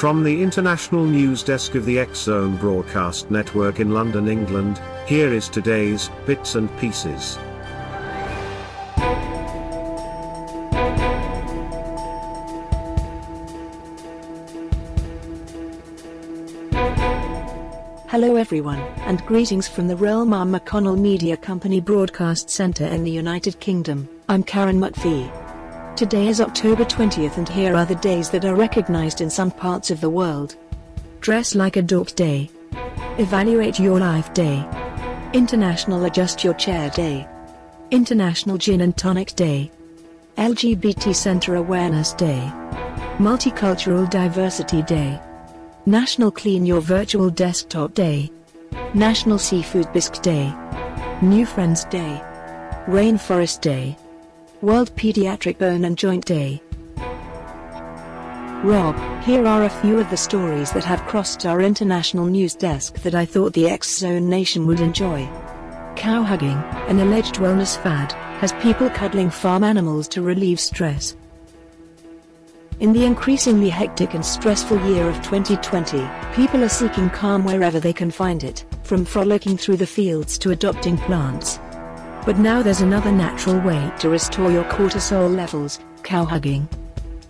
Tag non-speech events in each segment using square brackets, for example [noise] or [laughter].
From the international news desk of the Zone Broadcast Network in London, England, here is today's Bits and Pieces. Hello everyone, and greetings from the Relmar McConnell Media Company Broadcast Centre in the United Kingdom. I'm Karen McPhee. Today is October 20th and here are the days that are recognized in some parts of the world. Dress like a dork day. Evaluate your life day. International Adjust Your Chair Day. International Gin and Tonic Day. LGBT Center Awareness Day. Multicultural Diversity Day. National Clean Your Virtual Desktop Day. National Seafood Bisque Day. New Friends Day. Rainforest Day. World Pediatric Bone and Joint Day. Rob, here are a few of the stories that have crossed our international news desk that I thought the X-Zone Nation would enjoy. Cow hugging, an alleged wellness fad, has people cuddling farm animals to relieve stress. In the increasingly hectic and stressful year of 2020, people are seeking calm wherever they can find it, from frolicking through the fields to adopting plants. But now there's another natural way to restore your cortisol levels cow hugging.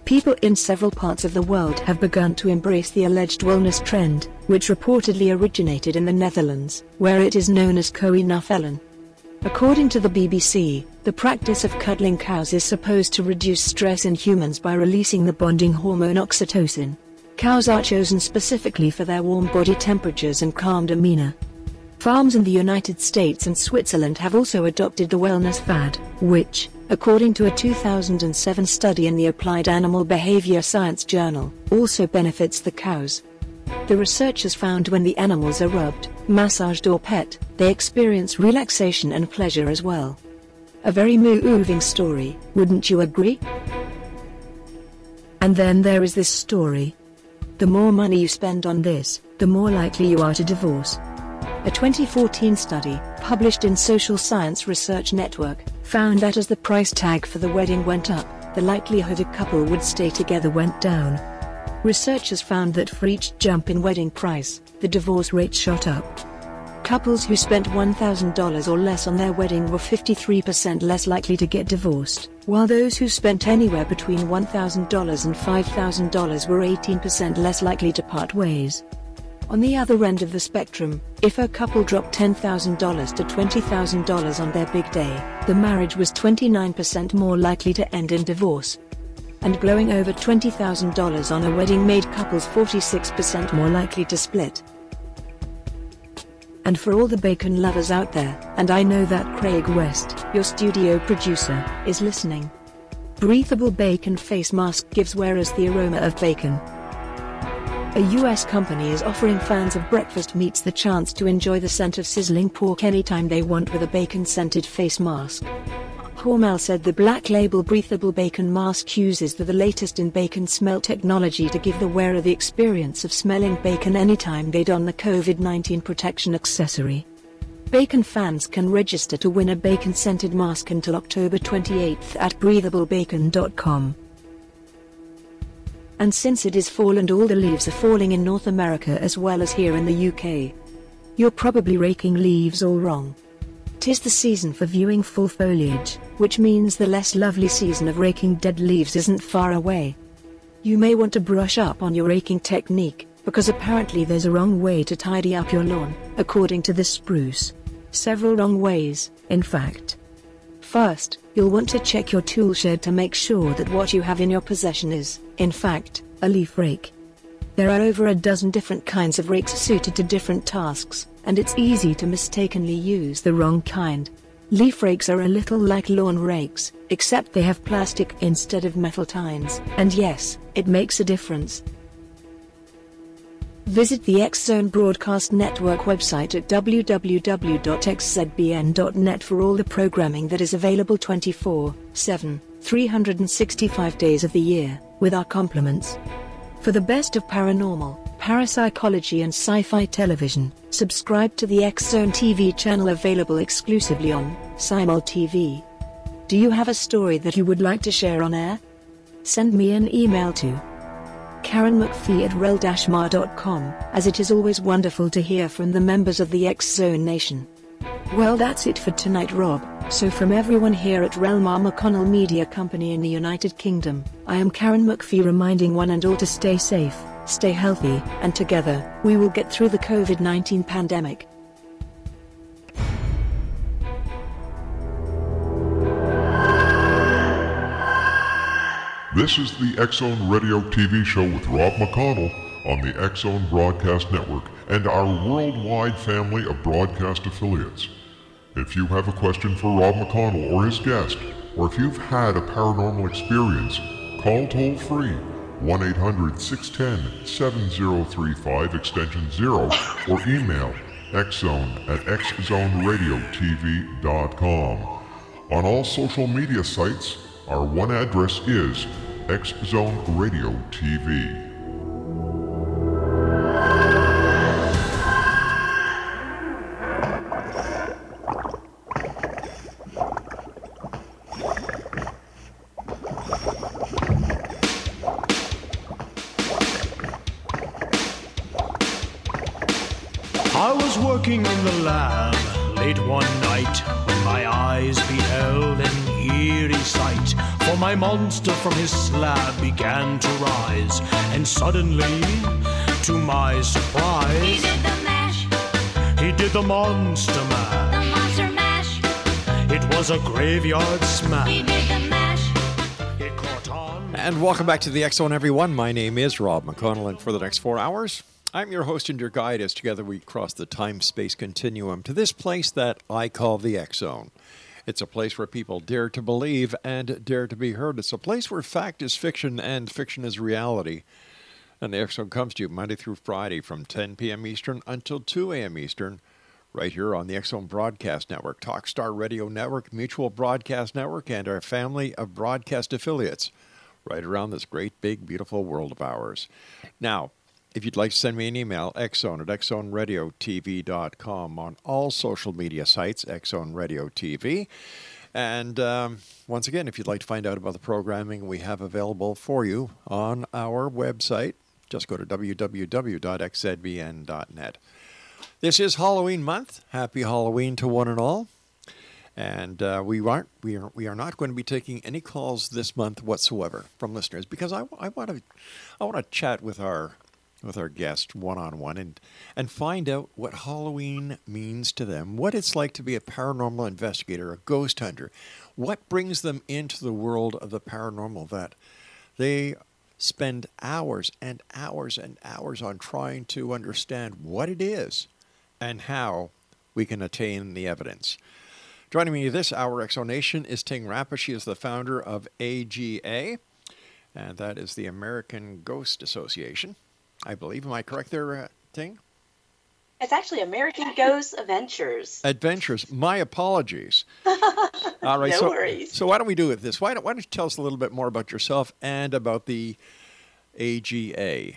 People in several parts of the world have begun to embrace the alleged wellness trend, which reportedly originated in the Netherlands, where it is known as koe knuffelen. According to the BBC, the practice of cuddling cows is supposed to reduce stress in humans by releasing the bonding hormone oxytocin. Cows are chosen specifically for their warm body temperatures and calm demeanor. Farms in the United States and Switzerland have also adopted the wellness fad, which, according to a 2007 study in the Applied Animal Behavior Science Journal, also benefits the cows. The researchers found when the animals are rubbed, massaged or pet, they experience relaxation and pleasure as well. A very moving story, wouldn't you agree? And then there is this story. The more money you spend on this, the more likely you are to divorce. A 2014 study, published in Social Science Research Network, found that as the price tag for the wedding went up, the likelihood a couple would stay together went down. Researchers found that for each jump in wedding price, the divorce rate shot up. Couples who spent $1,000 or less on their wedding were 53% less likely to get divorced, while those who spent anywhere between $1,000 and $5,000 were 18% less likely to part ways. On the other end of the spectrum, if a couple dropped $10,000 to $20,000 on their big day, the marriage was 29% more likely to end in divorce. And blowing over $20,000 on a wedding made couples 46% more likely to split. And for all the bacon lovers out there, and I know that Craig West, your studio producer, is listening. Breathable Bacon Face Mask gives wearers the aroma of bacon. A US company is offering fans of breakfast meats the chance to enjoy the scent of sizzling pork anytime they want with a bacon scented face mask. Hormel said the black label breathable bacon mask uses the, the latest in bacon smell technology to give the wearer the experience of smelling bacon anytime they don the COVID 19 protection accessory. Bacon fans can register to win a bacon scented mask until October 28th at breathablebacon.com. And since it is fall and all the leaves are falling in North America as well as here in the UK, you're probably raking leaves all wrong. Tis the season for viewing full foliage, which means the less lovely season of raking dead leaves isn't far away. You may want to brush up on your raking technique, because apparently there's a wrong way to tidy up your lawn, according to the spruce. Several wrong ways, in fact. First, you'll want to check your tool shed to make sure that what you have in your possession is, in fact, a leaf rake. There are over a dozen different kinds of rakes suited to different tasks, and it's easy to mistakenly use the wrong kind. Leaf rakes are a little like lawn rakes, except they have plastic instead of metal tines, and yes, it makes a difference. Visit the X Zone Broadcast Network website at www.xzbn.net for all the programming that is available 24 7, 365 days of the year, with our compliments. For the best of paranormal, parapsychology, and sci fi television, subscribe to the X Zone TV channel available exclusively on Simul TV. Do you have a story that you would like to share on air? Send me an email to Karen McPhee at rel-mar.com, as it is always wonderful to hear from the members of the X-Zone Nation. Well that's it for tonight Rob, so from everyone here at Relmar McConnell Media Company in the United Kingdom, I am Karen McPhee reminding one and all to stay safe, stay healthy, and together, we will get through the COVID-19 pandemic. This is the X Zone Radio TV show with Rob McConnell on the Zone Broadcast Network and our worldwide family of broadcast affiliates. If you have a question for Rob McConnell or his guest, or if you've had a paranormal experience, call toll free 1 800 610 7035 extension 0 or email xzone at xzoneradiotv.com. On all social media sites, our one address is X Zone Radio TV. He did the monster mash. It was a graveyard He smash. did the mash. It caught on. And welcome back to the X Zone, everyone. My name is Rob McConnell, and for the next four hours, I'm your host and your guide as together we cross the time space continuum to this place that I call the X Zone. It's a place where people dare to believe and dare to be heard. It's a place where fact is fiction and fiction is reality. And the X Zone comes to you Monday through Friday from 10 p.m. Eastern until 2 a.m. Eastern, right here on the X Zone Broadcast Network, Talkstar Radio Network, Mutual Broadcast Network, and our family of broadcast affiliates right around this great, big, beautiful world of ours. Now, if you'd like to send me an email, xzone at xzoneradiotv.com on all social media sites, Xzone Radio TV. And um, once again, if you'd like to find out about the programming we have available for you on our website, just go to www.xzbn.net. This is Halloween month. Happy Halloween to one and all. And uh, we aren't we are we are not going to be taking any calls this month whatsoever from listeners because I, I want to I want to chat with our with our guest one on one and and find out what Halloween means to them, what it's like to be a paranormal investigator, a ghost hunter, what brings them into the world of the paranormal that they spend hours and hours and hours on trying to understand what it is and how we can attain the evidence. Joining me this hour, Exonation, is Ting Rappa. She is the founder of AGA, and that is the American Ghost Association. I believe. Am I correct there, uh, Ting? It's actually American Ghost Adventures. Adventures. My apologies. [laughs] All right. No so, worries. so why don't we do it this? Why don't, why don't you tell us a little bit more about yourself and about the AGA?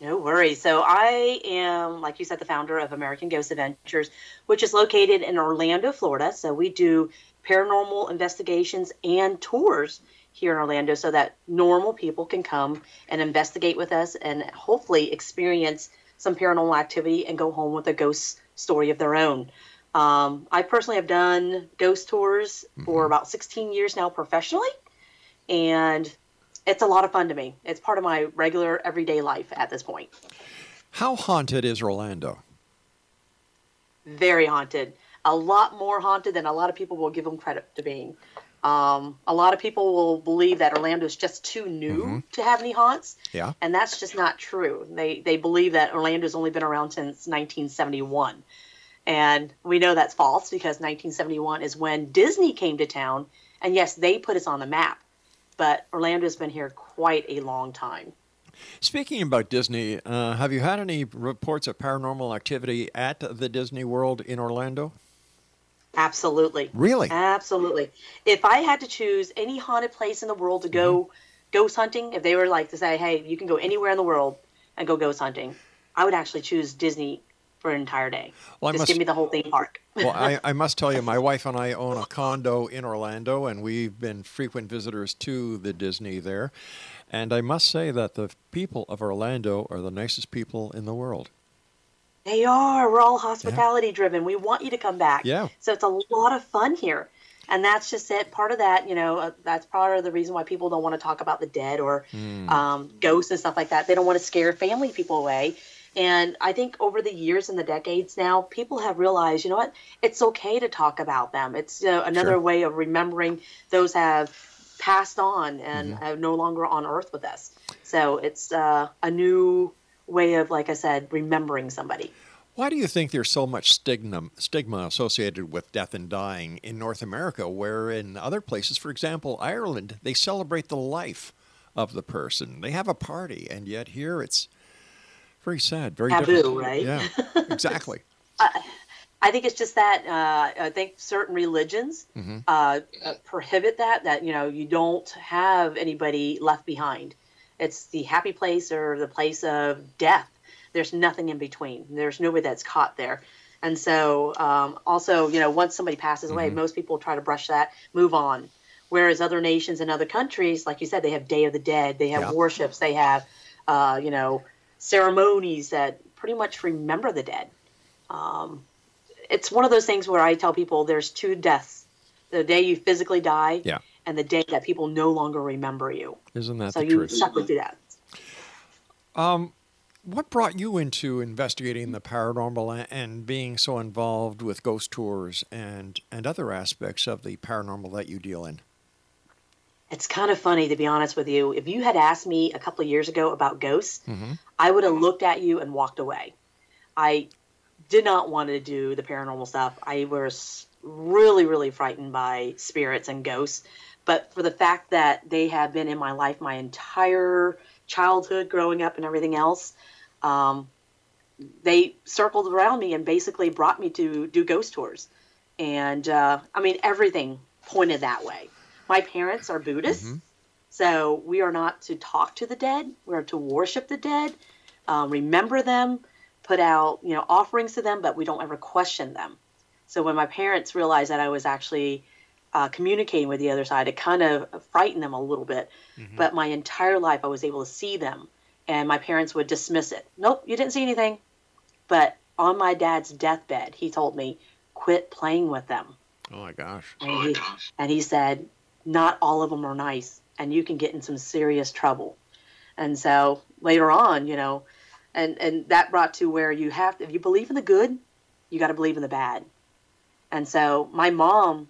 No worries. So I am, like you said, the founder of American Ghost Adventures, which is located in Orlando, Florida. So we do paranormal investigations and tours here in Orlando so that normal people can come and investigate with us and hopefully experience some paranormal activity and go home with a ghost story of their own. Um, I personally have done ghost tours for about 16 years now professionally, and it's a lot of fun to me. It's part of my regular everyday life at this point. How haunted is Orlando? Very haunted. A lot more haunted than a lot of people will give them credit to being. Um, a lot of people will believe that Orlando is just too new to have any haunts, Yeah. and that's just not true. They they believe that Orlando's only been around since 1971, And we know that's false because 1971 is when Disney came to town. And yes, they put us on the map. But Orlando's been here quite a long time. Speaking about Disney, uh, have you had any reports of paranormal activity at the Disney World in Orlando? Absolutely. Really? Absolutely. If I had to choose any haunted place in the world to go Mm-hmm. ghost hunting, if they were like to say, hey, you can go anywhere in the world and go ghost hunting, I would actually choose Disney for an entire day. Well, Just must- give me the whole theme park. [laughs] well, I, I must tell you, my wife and I own a [laughs] condo in Orlando, and we've been frequent visitors to the Disney there. And I must say that the people of Orlando are the nicest people in the world. They are. We're all hospitality driven. We want you to come back. Yeah. So it's a lot of fun here. And that's just it. Part of that, you know, uh, that's part of the reason why people don't want to talk about the dead or um, ghosts and stuff like that. They don't want to scare family people away. And I think over the years and the decades now, people have realized, you know what, it's okay to talk about them. It's another Sure. way of remembering those have passed on and are no longer on earth with us. So it's uh, a new way of, like I said, remembering somebody. Why do you think there's so much stigma, stigma associated with death and dying in North America, where in other places, for example, Ireland, they celebrate the life of the person? They have a party, and yet here it's very sad, very Taboo, different. right? Yeah, [laughs] exactly. I think it's just that uh, I think certain religions Mm-hmm. uh, uh, prohibit that that you know you don't have anybody left behind. It's the happy place or the place of death. There's nothing in between. There's nobody that's caught there. And so, um, also, you know, once somebody passes Mm-hmm. away, most people try to brush that, move on. Whereas other nations and other countries, like you said, they have Day of the Dead, they have Yeah. worships, they have, uh, you know, ceremonies that pretty much remember the dead it's one of those things where I tell people there's two deaths: the day you physically die, Yeah. And the day that people no longer remember you. Isn't that so the you truth? separate through that. What brought you into investigating the paranormal and being so involved with ghost tours and, and other aspects of the paranormal that you deal in? It's kind of funny to be honest with you. If you had asked me a couple of years ago about ghosts, Mm-hmm. I would have looked at you and walked away. I did not want to do the paranormal stuff. I was really, really frightened by spirits and ghosts. But for the fact that they have been in my life my entire childhood, growing up, and everything else, um, they circled around me and basically brought me to do ghost tours. And uh, I mean, everything pointed that way. My parents are Buddhists, so we are not to talk to the dead. We are to worship the dead, um, remember them, put out you know offerings to them, but we don't ever question them. So when my parents realized that I was actually uh, communicating with the other side, it kind of frightened them a little bit. But my entire life, I was able to see them, and my parents would dismiss it. Nope, you didn't see anything. But on my dad's deathbed, he told me, "Quit playing with them." Oh my gosh. And he, and he said, not all of them are nice, and you can get in some serious trouble. And so later on, you know, and and that brought to where you have to, if you believe in the good, you got to believe in the bad. And so my mom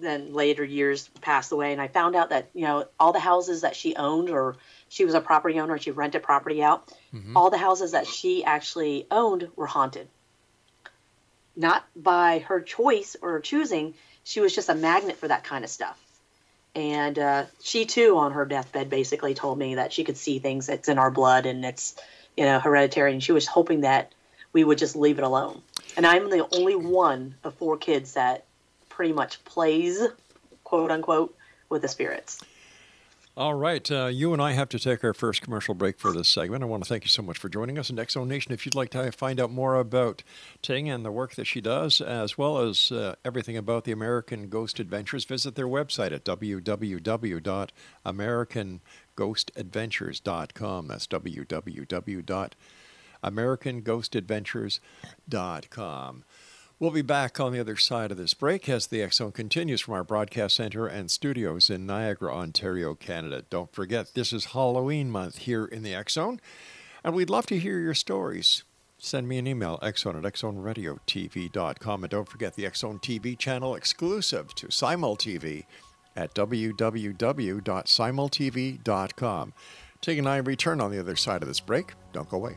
then later years passed away, and I found out that you know all the houses that she owned, or she was a property owner, she rented property out. All the houses that she actually owned were haunted not by her choice or choosing. She was just a magnet for that kind of stuff. And uh, she too, on her deathbed, basically told me that she could see things that's in our blood and it's, you know, hereditary. And she was hoping that we would just leave it alone. And I'm the only one of four kids that pretty much plays, quote unquote, with the spirits. All right, uh, you and I have to take our first commercial break for this segment. I want to thank you so much for joining us. And Exo Nation, if you'd like to find out more about Ting and the work that she does, as well as uh, everything about the American Ghost Adventures, visit their website at www.americanghostadventures.com. That's www.americanghostadventures.com. We'll be back on the other side of this break as the Zone continues from our broadcast center and studios in Niagara, Ontario, Canada. Don't forget, this is Halloween month here in the Zone, and we'd love to hear your stories. Send me an email, xzone at xzoneradiotv.com. And don't forget the Zone TV channel exclusive to Simul TV at www.simultv.com. Ting and I return on the other side of this break. Don't go away.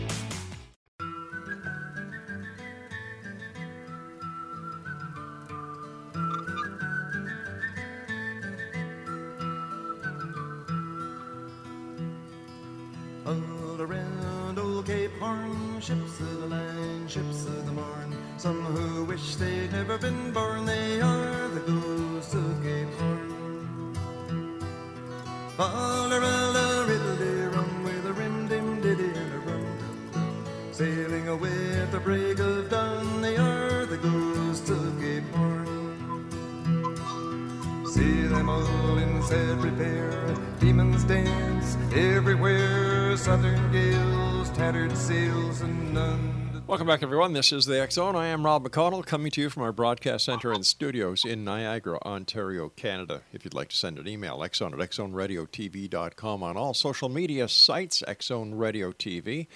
Everyone. This is the X Zone. I am Rob McConnell, coming to you from our broadcast center and studios in Niagara, Ontario, Canada. If you'd like to send an email, xzone at xzoneradiotv.com on all social media sites, Xzone Radio TV.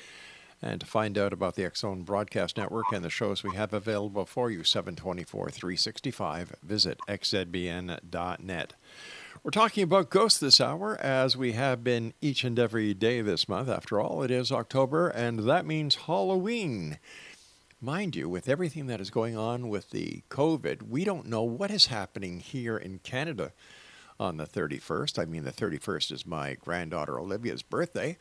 And to find out about the X Zone Broadcast Network and the shows we have available for you, 724 365, visit xzbn.net. We're talking about ghosts this hour, as we have been each and every day this month. After all, it is October, and that means Halloween. Mind you, with everything that is going on with the COVID, we don't know what is happening here in Canada on the 31st. I mean, the 31st is my granddaughter Olivia's birthday.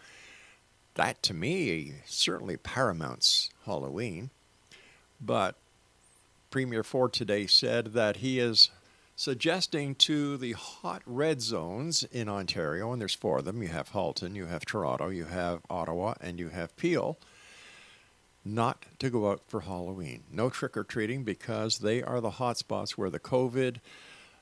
That, to me, certainly paramounts Halloween. But Premier Ford today said that he is suggesting to the hot red zones in Ontario, and there's four of them you have Halton, you have Toronto, you have Ottawa, and you have Peel, not to go out for Halloween. No trick or treating because they are the hot spots where the COVID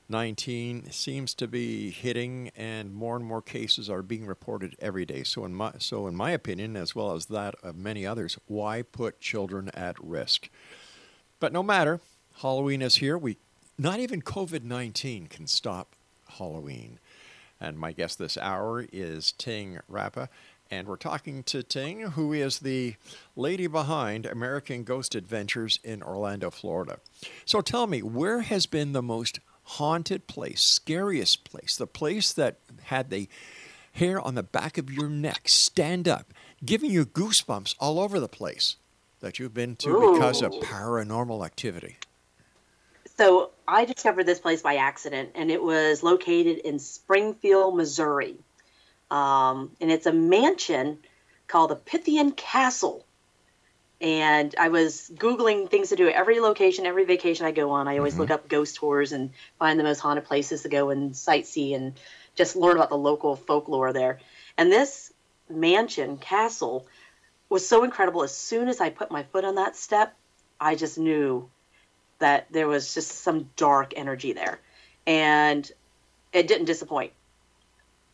19 seems to be hitting, and more and more cases are being reported every day. So, in my so in my opinion, as well as that of many others, why put children at risk? But no matter, Halloween is here. We not even COVID 19 can stop Halloween. And my guest this hour is Ting Rappa. And we're talking to Ting, who is the lady behind American Ghost Adventures in Orlando, Florida. So tell me, where has been the most haunted place, scariest place, the place that had the hair on the back of your neck stand up, giving you goosebumps all over the place that you've been to because of paranormal activity? So I discovered this place by accident, and it was located in Springfield, Missouri. Um, and it's a mansion called the Pythian Castle. And I was Googling things to do at every location, every vacation I go on. I always look up ghost tours and find the most haunted places to go and sightsee and just learn about the local folklore there. And this mansion, castle, was so incredible. As soon as I put my foot on that step, I just knew that there was just some dark energy there. And it didn't disappoint.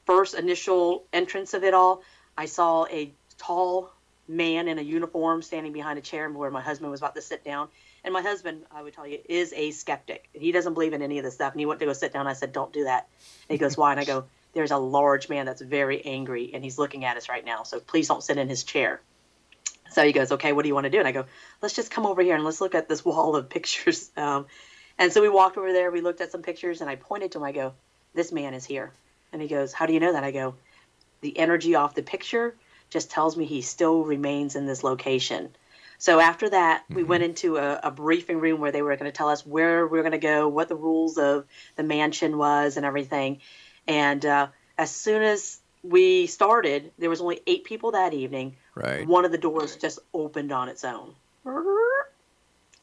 First initial entrance of it all, I saw a tall man in a uniform standing behind a chair where my husband was about to sit down. And my husband, I would tell you, is a skeptic. He doesn't believe in any of this stuff. And he went to go sit down. I said, Don't do that. And he goes, Why? And I go, There's a large man that's very angry and he's looking at us right now. So please don't sit in his chair. So he goes, okay, what do you want to do? And I go, let's just come over here and let's look at this [laughs] wall of pictures. Um, and so we walked over there, we looked at some pictures, and I pointed to him. I go, this man is here. And he goes, how do you know that? I go, the energy off the picture just tells me he still remains in this location. So after that, we went into a, a briefing room where they were going to tell us where we are going to go, what the rules of the mansion was, and everything. And uh, as soon as we started, there was only eight people that evening. Right. One of the doors just opened on its own.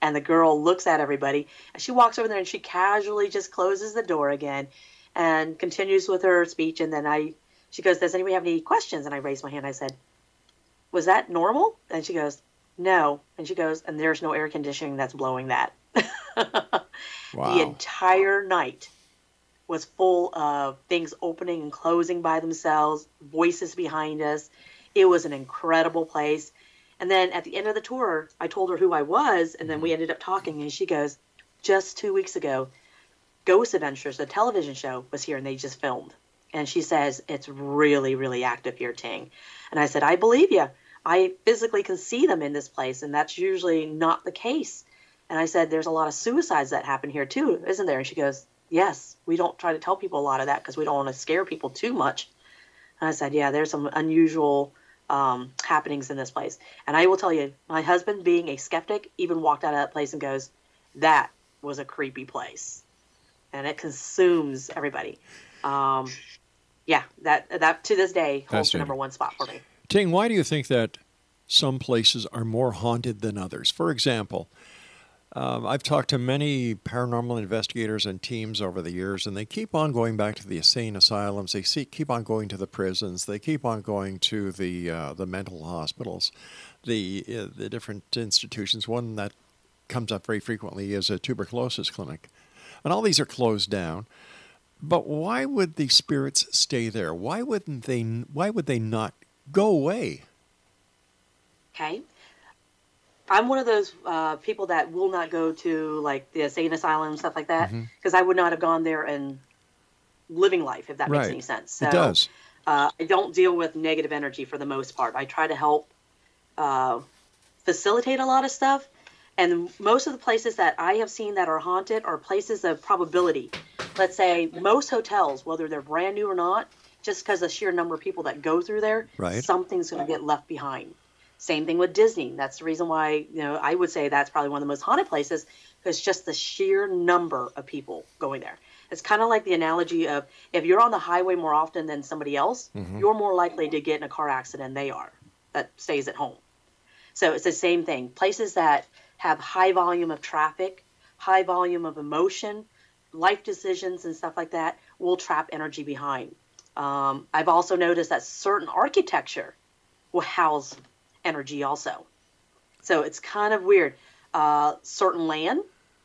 And the girl looks at everybody and she walks over there and she casually just closes the door again and continues with her speech. And then I, she goes, Does anybody have any questions? And I raised my hand. I said, Was that normal? And she goes, No. And she goes, And there's no air conditioning that's blowing that. [laughs] Wow. The entire night was full of things opening and closing by themselves, voices behind us. It was an incredible place. And then at the end of the tour, I told her who I was, and then we mm-hmm. ended up talking. And she goes, Just two weeks ago, Ghost Adventures, the television show, was here and they just filmed. And she says, It's really, really active here, Ting. And I said, I believe you. I physically can see them in this place, and that's usually not the case. And I said, There's a lot of suicides that happen here too, isn't there? And she goes, Yes, we don't try to tell people a lot of that because we don't want to scare people too much. And I said, Yeah, there's some unusual um, happenings in this place. And I will tell you, my husband, being a skeptic, even walked out of that place and goes, That was a creepy place. And it consumes everybody. Um, yeah, that that to this day holds the number one spot for me. Ting, why do you think that some places are more haunted than others? For example, um, I've talked to many paranormal investigators and teams over the years, and they keep on going back to the insane asylums. They see, keep on going to the prisons. They keep on going to the uh, the mental hospitals, the uh, the different institutions. One that comes up very frequently is a tuberculosis clinic, and all these are closed down. But why would the spirits stay there? Why wouldn't they? Why would they not go away? Okay. I'm one of those uh, people that will not go to like the insane asylum and stuff like that because I would not have gone there and living life if that makes any sense. It So, does. Uh, I don't deal with negative energy for the most part. I try to help uh, facilitate a lot of stuff. And most of the places that I have seen that are haunted are places of probability. Let's say most hotels, whether they're brand new or not, just because the sheer number of people that go through there, Right. something's going to get left behind. Same thing with Disney. That's the reason why you know I would say that's probably one of the most haunted places because just the sheer number of people going there. It's kind of like the analogy of if you're on the highway more often than somebody else, Mhm. you're more likely to get in a car accident than they are that stays at home. So it's the same thing. Places that have high volume of traffic, high volume of emotion, life decisions, and stuff like that will trap energy behind. Um, I've also noticed that certain architecture will house energy also. So it's kind of weird. Uh, certain land,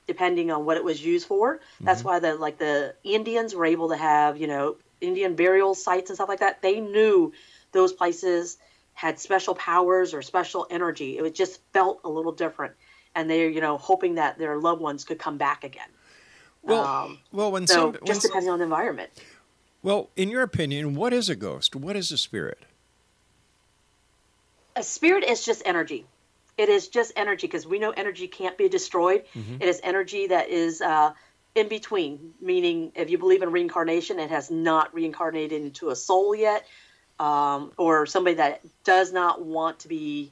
depending on what it was used for. That's why the like the Indians were able to have you know Indian burial sites and stuff like that. They knew those places had special powers or special energy. It just felt a little different, and they're you know hoping that their loved ones could come back again. Well, Um, well, when so some, when, just depending on the environment. well, in your opinion, what is a ghost? What is a spirit? a spirit is just energy. It is just energy because we know energy can't be destroyed. Mhm. It is energy that is uh, in between, meaning if you believe in reincarnation, it has not reincarnated into a soul yet, um, or somebody that does not want to be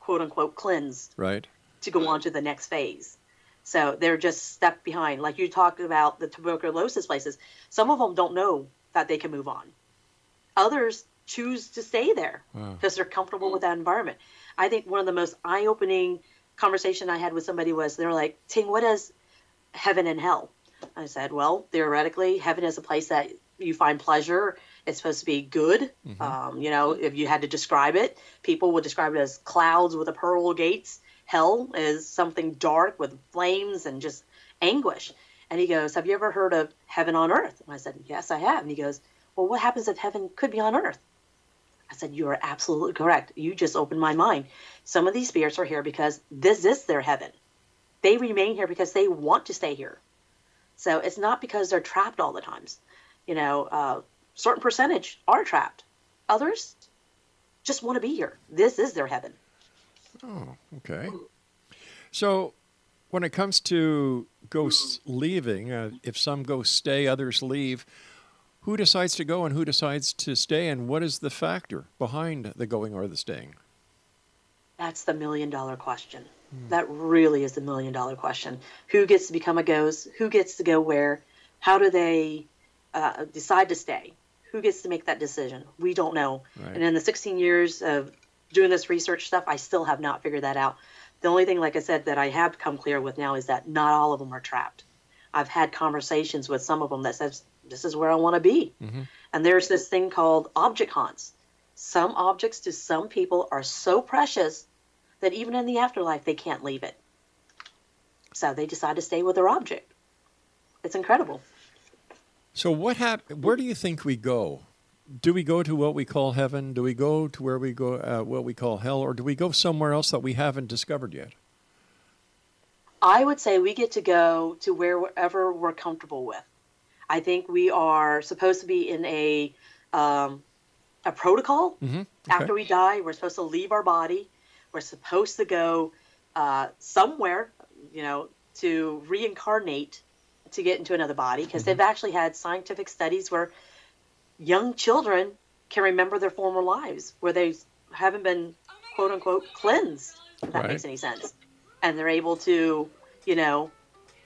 quote unquote cleansed Right. To go on to the next phase. So they're just stuck behind. Like you talked about the tuberculosis places, some of them don't know that they can move on. Others choose to stay there Wow. because they're comfortable with that environment. I think one of the most eye-opening conversation I had with somebody was they're like, "Ting, what is heaven and hell?" I said, "Well, theoretically, heaven is a place that you find pleasure. It's supposed to be good. Um, you know, if you had to describe it, people would describe it as clouds with a pearl gates. Hell is something dark with flames and just anguish." And he goes, "Have you ever heard of heaven on earth?" And I said, "Yes, I have." And he goes, "Well, what happens if heaven could be on earth?" I said, You are absolutely correct. You just opened my mind. Some of these spirits are here because this is their heaven. They remain here because they want to stay here. So it's not because they're trapped all the times. You know, uh, certain percentage are trapped. Others just want to be here. This is their heaven. Oh, okay. So, when it comes to ghosts leaving, uh, if some ghosts stay, others leave. Who decides to go and who decides to stay, and what is the factor behind the going or the staying? That's the million dollar question. That really is the million dollar question. Who gets to become a ghost? Who gets to go where? How do they uh, decide to stay? who gets to make that decision? We don't know. Right. And in the 16 years of doing this research stuff, I still have not figured that out. The only thing, like I said, that I have come clear with now is that not all of them are trapped. I've had conversations with some of them that says, "This is where I want to be," mm-hmm. and there's this thing called object haunts. Some objects to some people are so precious that even in the afterlife they can't leave it. So they decide to stay with their object. It's incredible. So what hap- Where do you think we go? Do we go to what we call heaven? Do we go to where we go uh, what we call hell, or do we go somewhere else that we haven't discovered yet? I would say we get to go to wherever we're comfortable with. I think we are supposed to be in a um, a protocol. Mm-hmm. After we die, we're supposed to leave our body. We're supposed to go uh, somewhere, you know, to reincarnate to get into another body because they've actually had scientific studies where young children can remember their former lives where they haven't been quote unquote cleansed if that Right. makes any sense and they're able to you know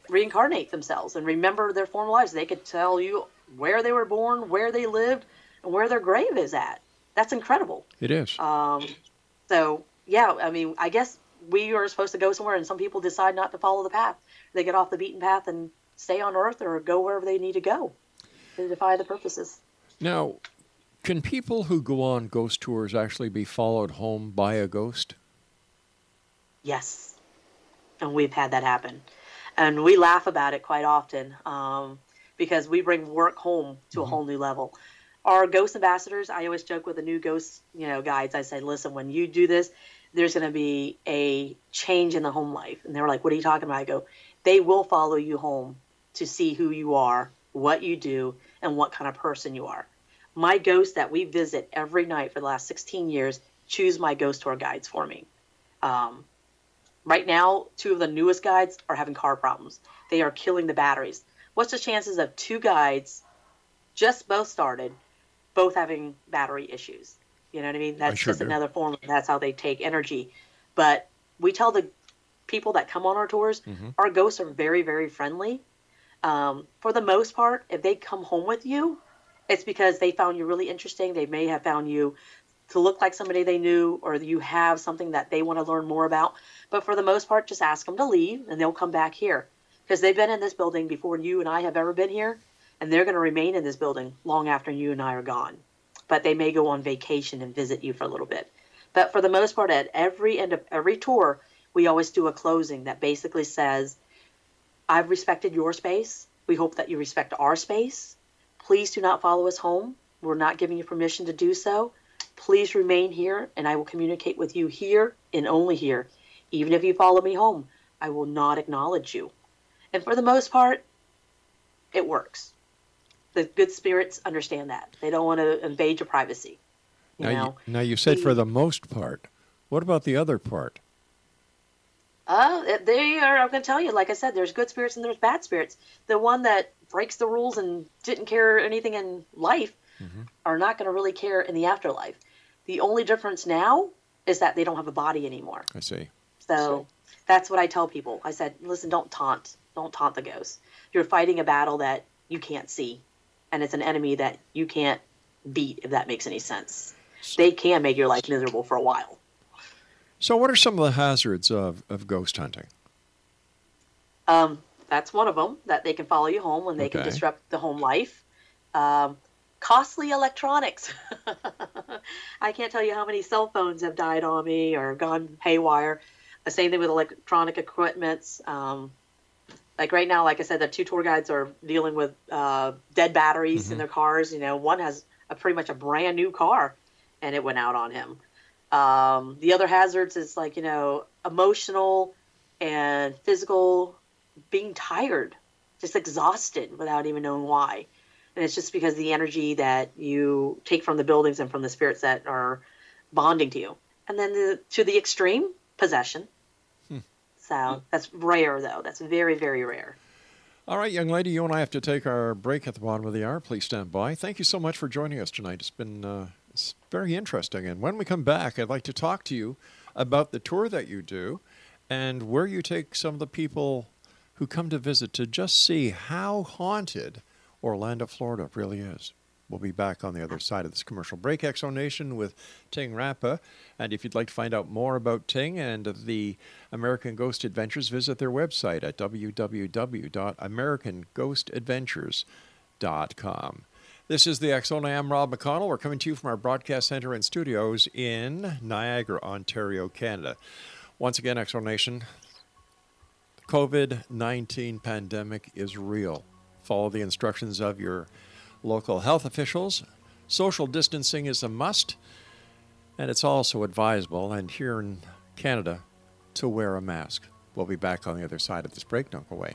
reincarnate themselves and remember their former lives they could tell you where they were born where they lived and where their grave is at that's incredible It is. um, so yeah, I mean, I guess we are supposed to go somewhere, and some people decide not to follow the path. They get off the beaten path and stay on Earth, or go wherever they need to go to defy the purposes. Now, can people who go on ghost tours actually be followed home by a ghost? Yes, and we've had that happen, and we laugh about it quite often um, because we bring work home to a whole new level. Our ghost ambassadors, I always joke with the new ghost, you know, guides. I say, listen, when you do this, there's going to be a change in the home life, and they're like, what are you talking about? I go, they will follow you home to see who you are, what you do, and what kind of person you are. My ghosts that we visit every night for the last 16 years choose my ghost tour guides for me. Um, right now, two of the newest guides are having car problems. They are killing the batteries. What's the chances of two guides just both started, both having battery issues? You know what I mean? That's sure just do. another form. That's how they take energy. But we tell the people that come on our tours, our ghosts are very, very friendly. Um, for the most part, if they come home with you, it's because they found you really interesting. They may have found you to look like somebody they knew, or you have something that they want to learn more about. But for the most part, just ask them to leave, and they'll come back here because they've been in this building before you and I have ever been here, and they're going to remain in this building long after you and I are gone. But they may go on vacation and visit you for a little bit. But for the most part, at every end of every tour, we always do a closing that basically says, I've respected your space. We hope that you respect our space. Please do not follow us home. We're not giving you permission to do so. Please remain here, and I will communicate with you here and only here. Even if you follow me home, I will not acknowledge you. And for the most part, it works. The good spirits understand that. They don't want to invade your privacy. You now, know, you, now you said for the- the most part. What about the other part? Uh, they are. I'm going to tell you. Like I said, there's good spirits and there's bad spirits. The one that breaks the rules and didn't care anything in life are not going to really care in the afterlife. The only difference now is that they don't have a body anymore. I see. So that's what I tell people. I said, listen, don't taunt. Don't taunt the ghosts. You're fighting a battle that you can't see, and it's an enemy that you can't beat. If that makes any sense, they can make your life miserable for a while. So, what are some of the hazards of, of ghost hunting? Um, that's one of them that they can follow you home when they can disrupt the home life. Um, costly electronics. [laughs] I can't tell you how many cell phones have died on me or gone haywire. The same thing with electronic equipments. Um, like right now, like I said, the two tour guides are dealing with uh, dead batteries in their cars. You know, one has a pretty much a brand new car, and it went out on him. Um, the other hazards is like you know emotional and physical being tired, just exhausted without even knowing why. And it's just because the energy that you take from the buildings and from the spirits that are bonding to you. And then the, to the extreme, possession. So that's rare, though. That's very, very rare. All right, young lady, you and I have to take our break at the bottom of the hour. Please stand by. Thank you so much for joining us tonight. It's been uh, it's very interesting. And when we come back, I'd like to talk to you about the tour that you do and where you take some of the people who come to visit to just see how haunted Orlando, Florida really is. We'll be back on the other side of this commercial break, X Zone Nation, with Ting Rappa. And if you'd like to find out more about Ting and the American Ghost Adventures, visit their website at www.americanghostadventures.com. This is the X Zone. I am Rob McConnell. We're coming to you from our broadcast center and studios in Niagara, Ontario, Canada. Once again, X Zone Nation, COVID 19 pandemic is real. Follow the instructions of your local health officials. Social distancing is a must, and it's also advisable, and here in Canada, to wear a mask. We'll be back on the other side of this break. Don't go away.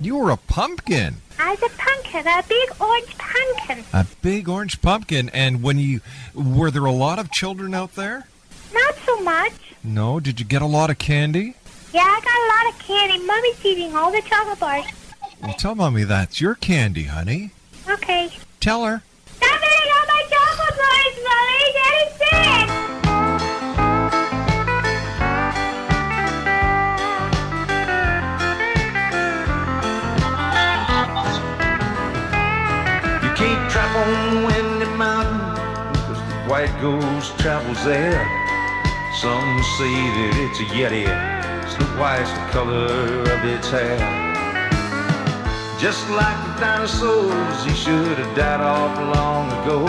You were a pumpkin. I was a pumpkin, a big orange pumpkin. A big orange pumpkin. And when you were there a lot of children out there? Not so much. No. Did you get a lot of candy? Yeah, I got a lot of candy. Mommy's eating all the chocolate bars. Well, tell mommy that's your candy, honey. Okay. Tell her. Stop white ghost travels there. Some say that it's a Yeti, White's the color of its hair. Just like the dinosaurs, he should have died off long ago.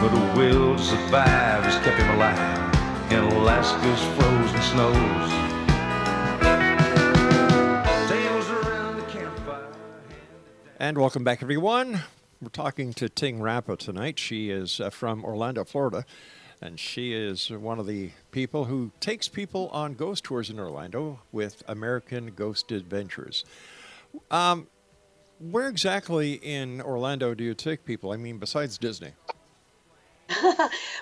But a will to survive has kept him alive in Alaska's frozen snows. And welcome back, everyone. We're talking to Ting Rappa tonight. She is uh, from Orlando, Florida, and she is one of the people who takes people on ghost tours in Orlando with American Ghost Adventures. Um, where exactly in Orlando do you take people? I mean, besides Disney. [laughs]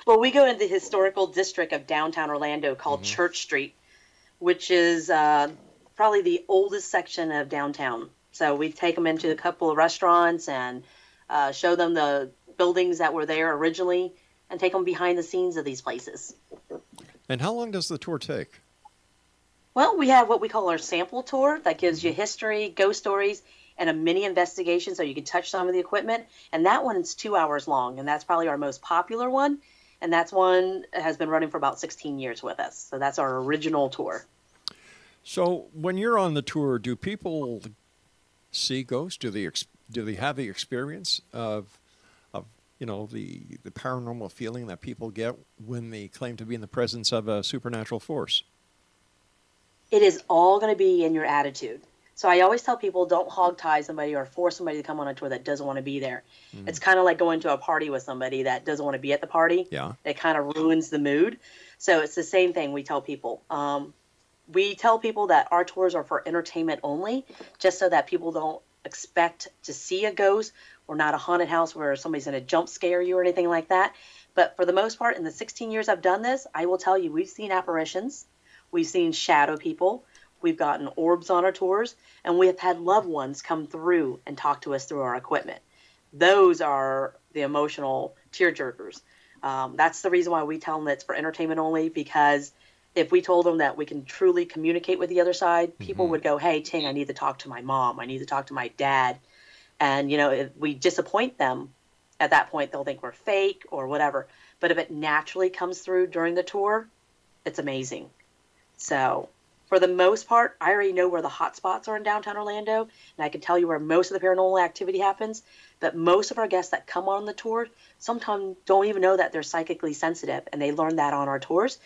well, we go into the historical district of downtown Orlando called Church Street, which is uh, probably the oldest section of downtown. So we take them into a couple of restaurants and uh, show them the buildings that were there originally and take them behind the scenes of these places. And how long does the tour take? Well, we have what we call our sample tour that gives you history, ghost stories, and a mini investigation so you can touch some of the equipment. And that one is two hours long, and that's probably our most popular one. And that's one has been running for about 16 years with us. So that's our original tour. So, when you're on the tour, do people see ghosts? Do they do they have the experience of of you know the the paranormal feeling that people get when they claim to be in the presence of a supernatural force? It is all going to be in your attitude. So I always tell people don't hog tie somebody or force somebody to come on a tour that doesn't want to be there. It's kind of like going to a party with somebody that doesn't want to be at the party. Yeah. It kind of ruins the mood. So it's the same thing we tell people. Um, we tell people that our tours are for entertainment only, just so that people don't expect to see a ghost. We're not a haunted house where somebody's going to jump scare you or anything like that. But for the most part, in the 16 years I've done this, I will tell you we've seen apparitions, we've seen shadow people, we've gotten orbs on our tours, and we have had loved ones come through and talk to us through our equipment. Those are the emotional tearjerkers. Um, that's the reason why we tell them it's for entertainment only because if we told them that we can truly communicate with the other side, people mm-hmm. would go, "Hey, Ting, I need to talk to my mom. I need to talk to my dad." And you know, if we disappoint them, at that point they'll think we're fake or whatever. But if it naturally comes through during the tour, it's amazing. So, for the most part, I already know where the hot spots are in downtown Orlando, and I can tell you where most of the paranormal activity happens. But most of our guests that come on the tour sometimes don't even know that they're psychically sensitive, and they learn that on our tours,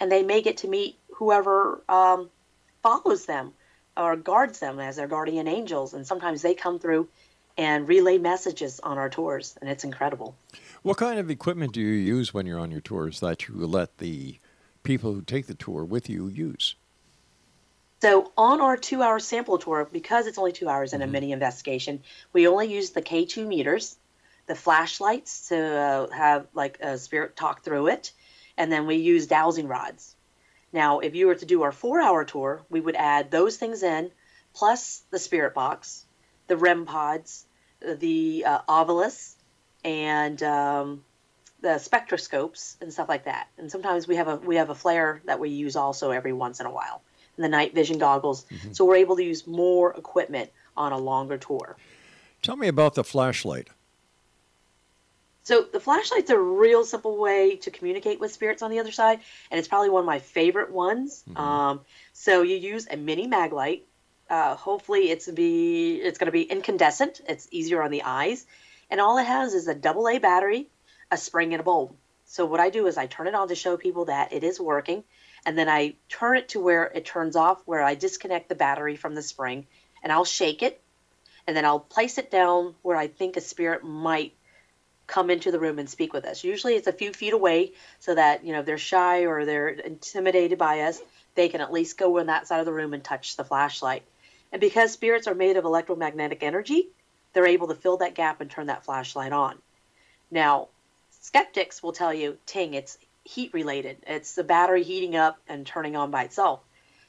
and they may get to meet whoever um, follows them or guards them as their guardian angels, and sometimes they come through and relay messages on our tours, and it's incredible. What kind of equipment do you use when you're on your tours that you let the people who take the tour with you use? So on our two-hour sample tour, because it's only two hours in a mini investigation, we only use the K2 meters, the flashlights to uh, have like a spirit talk through it, and then we use dowsing rods. Now, if you were to do our four-hour tour, we would add those things in, plus the spirit box, the REM pods, the uh, Ovilus, and um, the spectroscopes and stuff like that. And sometimes we have a we have a flare that we use also every once in a while, and the night vision goggles. So we're able to use more equipment on a longer tour. Tell me about the flashlight. So the flashlight's a real simple way to communicate with spirits on the other side, and it's probably one of my favorite ones. Um, so you use a mini Maglite. Uh, hopefully, it's be it's going to be incandescent. It's easier on the eyes, and all it has is a double A battery, a spring, and a bulb. So what I do is I turn it on to show people that it is working, and then I turn it to where it turns off, where I disconnect the battery from the spring, and I'll shake it, and then I'll place it down where I think a spirit might come into the room and speak with us. Usually it's a few feet away so that, you know, if they're shy or they're intimidated by us, they can at least go on that side of the room and touch the flashlight. And because spirits are made of electromagnetic energy, they're able to fill that gap and turn that flashlight on. Now, skeptics will tell you, Ting, it's heat related. It's the battery heating up and turning on by itself.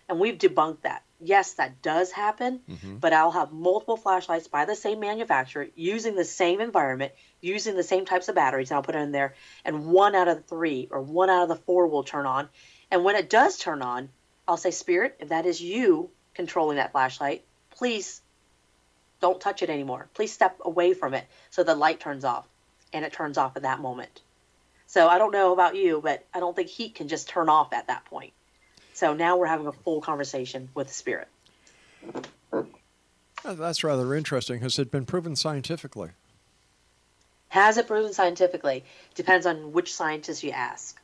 And we've debunked that. Yes, that does happen, mm-hmm. but I'll have multiple flashlights by the same manufacturer using the same environment, using the same types of batteries, and I'll put it in there, and one out of the three or one out of the four will turn on. And when it does turn on, I'll say, Spirit, if that is you controlling that flashlight, please don't touch it anymore. Please step away from it so the light turns off, and it turns off at that moment. So I don't know about you, but I don't think heat can just turn off at that point. So now we're having a full conversation with the spirit. That's rather interesting. Has it been proven scientifically? Has it proven scientifically? Depends on which scientist you ask.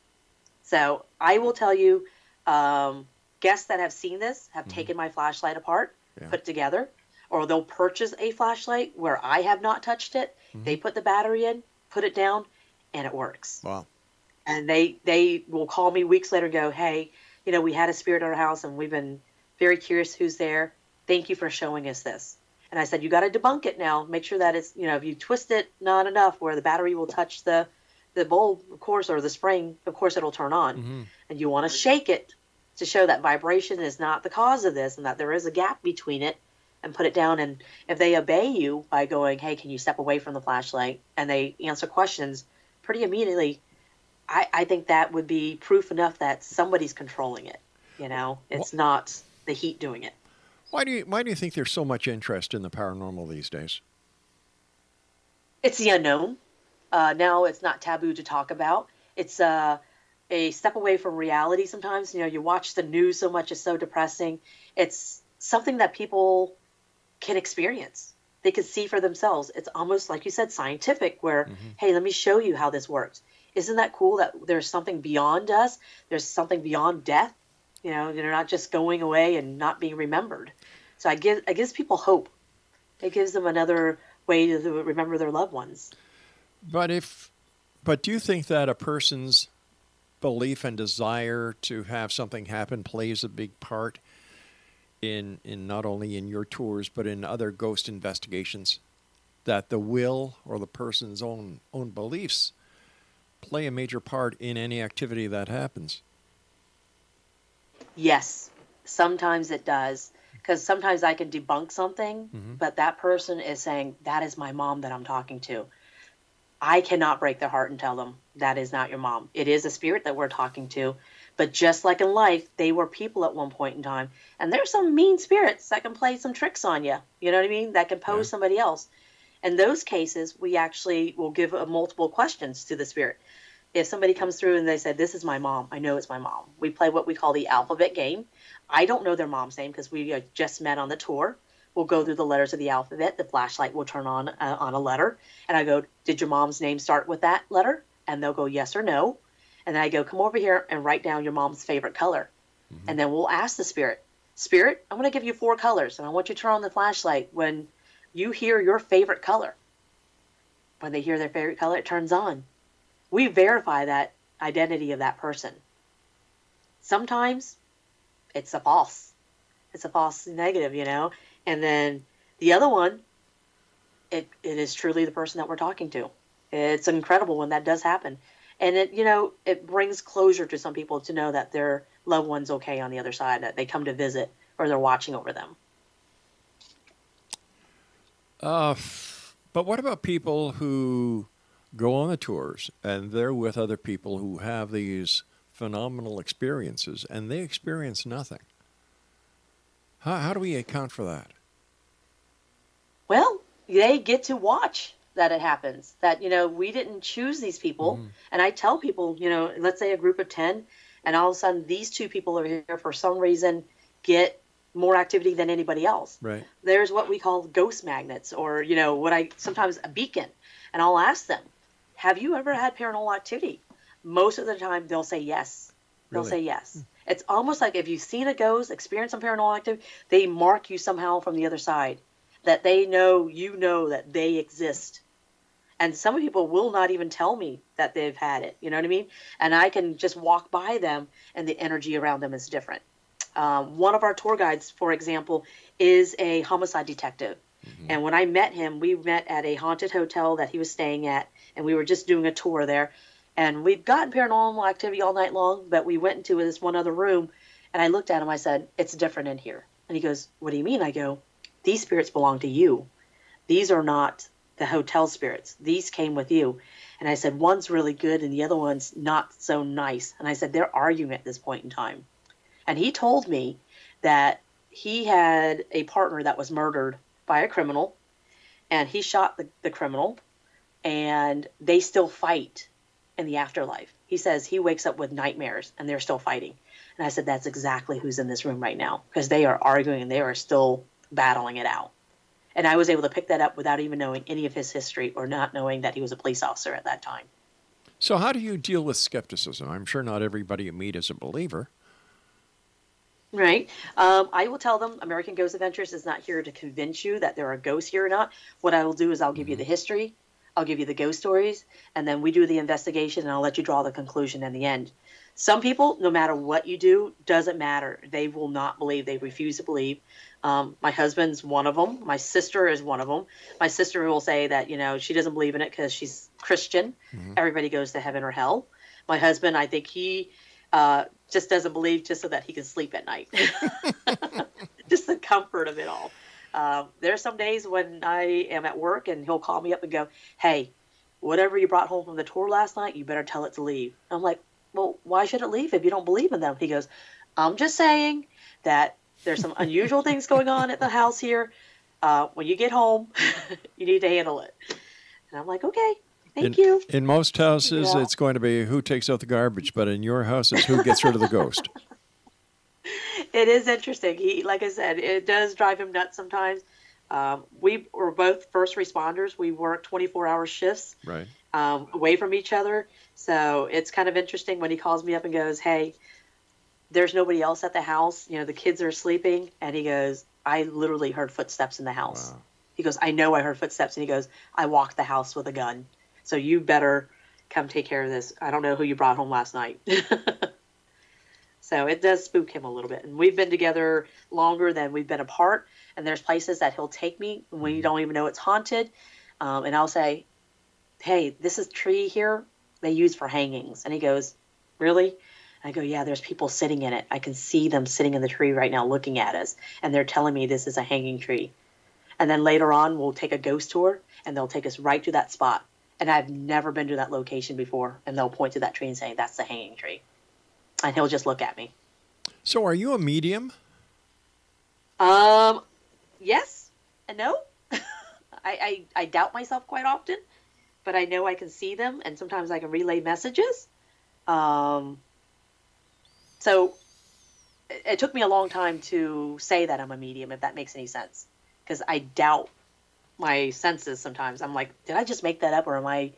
So I will tell you, um, guests that have seen this have taken my flashlight apart, Yeah. put it together, or they'll purchase a flashlight where I have not touched it. They put the battery in, put it down, and it works. Wow. and they they will call me weeks later and go, "Hey, you know, we had a spirit in our house, and we've been very curious who's there. Thank you for showing us this." And I said, "You got to debunk it now. Make sure that it's you know, if you twist it not enough where the battery will touch the the bulb, of course, or the spring, of course, it'll turn on. Mm-hmm. And you want to shake it to show that vibration is not the cause of this, and that there is a gap between it." And put it down, and if they obey you by going, "Hey, can you step away from the flashlight?" and they answer questions, pretty immediately, I, I think that would be proof enough that somebody's controlling it. You know, it's not the heat doing it. Why do you Why do you think there's so much interest in the paranormal these days? It's the unknown. Uh, now it's not taboo to talk about. It's uh, a step away from reality sometimes. You know, you watch the news so much, it's so depressing. It's something that people can experience. They can see for themselves. It's almost like you said, scientific, where, hey, let me show you how this works. Isn't that cool that there's something beyond us? There's something beyond death. You know, they're not just going away and not being remembered. So I give, it gives people hope. It gives them another way to remember their loved ones. But if, but do you think that a person's belief and desire to have something happen plays a big part in in not only in your tours but in other ghost investigations? That the will or the person's own own beliefs play a major part in any activity that happens. Yes, sometimes it does. Because sometimes I can debunk something, Mhm. but that person is saying, That is my mom that I'm talking to. I cannot break their heart and tell them, that is not your mom. It is a spirit that we're talking to. But just like in life, they were people at one point in time. And there's some mean spirits that can play some tricks on you. You know what I mean? That can pose somebody else. In those cases, we actually will give multiple questions to the spirit. If somebody comes through and they say, This is my mom, I know it's my mom. We play what we call the alphabet game. I don't know their mom's name because we just met on the tour. We'll go through the letters of the alphabet. The flashlight will turn on uh, on a letter. And I go, Did your mom's name start with that letter? And they'll go, Yes or no. And then I go, come over here and write down your mom's favorite color. And then we'll ask the spirit, Spirit, I'm going to give you four colors, and I want you to turn on the flashlight when you hear your favorite color. When they hear their favorite color, it turns on. We verify that identity of that person. Sometimes it's a false. It's a false negative, you know? And then the other one, it, it is truly the person that we're talking to. It's incredible when that does happen and it you know it brings closure to some people to know that their loved one's okay on the other side that they come to visit or they're watching over them Uh, but what about people who go on the tours and they're with other people who have these phenomenal experiences and they experience nothing? How, how do we account for that? well they get to watch that it happens that you know we didn't choose these people and i tell people you know let's say a group of 10 and all of a sudden these two people are here for some reason get more activity than anybody else. Right. there's what we call ghost magnets or you know what i sometimes a beacon. And i'll ask them have you ever had paranormal activity? Most of the time they'll say yes. They'll Really? say yes. Hmm. It's almost like if you've seen a ghost experience some paranormal activity they mark you somehow from the other side that they know you know that they exist. And some people will not even tell me that they've had it. You know what i mean? And i can just walk by them and the energy around them is different um, one of our tour guides for example is a homicide detective and when i met him we met at a haunted hotel that he was staying at and we were just doing a tour there and we'd gotten paranormal activity all night long but we went into this one other room and i looked at him i said it's different in here and he goes what do you mean i go these spirits belong to you these are not the hotel spirits. These came with you. And I said, one's really good and the other one's not so nice. And I said, they're arguing at this point in time. And he told me that he had a partner that was murdered by a criminal and he shot the, the criminal and they still fight in the afterlife. He says he wakes up with nightmares and they're still fighting. And I said, that's exactly who's in this room right now because they are arguing and they are still battling it out. And I was able to pick that up without even knowing any of his history or not knowing that he was a police officer at that time. So, how do you deal with skepticism? I'm sure not everybody you meet is a believer. Right. Um, I will tell them American Ghost Adventures is not here to convince you that there are ghosts here or not. What I will do is I'll give you the history, I'll give you the ghost stories, and then we do the investigation and I'll let you draw the conclusion in the end. Some people, no matter what you do, doesn't matter. They will not believe. They refuse to believe. Um, my husband's one of them. My sister is one of them. My sister will say that you know she doesn't believe in it because she's Christian. Everybody goes to heaven or hell. My husband, I think he uh, just doesn't believe just so that he can sleep at night. [laughs] just the comfort of it all. Uh, there are some days when I am at work and he'll call me up and go, "Hey, whatever you brought home from the tour last night, you better tell it to leave." I'm like, "Well, why should it leave if you don't believe in them?" He goes, "I'm just saying that there's some unusual things going on at the house here. Uh, when you get home, [laughs] you need to handle it." And I'm like, "Okay, thank in, you." In most houses, Yeah. it's going to be who takes out the garbage, but in your house, it's who gets rid of the ghost. [laughs] It is interesting. He, like I said, it does drive him nuts sometimes. Um, we were both first responders. We work 24 hour shifts Right. um, away from each other. So it's kind of interesting when he calls me up and goes, Hey, there's nobody else at the house. You know, the kids are sleeping. And he goes, I literally heard footsteps in the house. He goes, I know I heard footsteps. And he goes, I walked the house with a gun. So you better come take care of this. I don't know who you brought home last night. [laughs] So it does spook him a little bit. And we've been together longer than we've been apart. And there's places that he'll take me when you don't even know it's haunted. Um, and I'll say, hey, this is tree here they use for hangings. And he goes, really? I go, yeah, there's people sitting in it. I can see them sitting in the tree right now looking at us. And they're telling me this is a hanging tree. And then later on, we'll take a ghost tour and they'll take us right to that spot. And I've never been to that location before. And they'll point to that tree and say, "That's the hanging tree," and he'll just look at me. So, are you a medium? Um, yes and no. [laughs] I, I I doubt myself quite often, but I know I can see them, and sometimes I can relay messages. Um, so it, it took me a long time to say that I'm a medium, if that makes any sense, because I doubt my senses sometimes. I'm like, did I just make that up, or am I?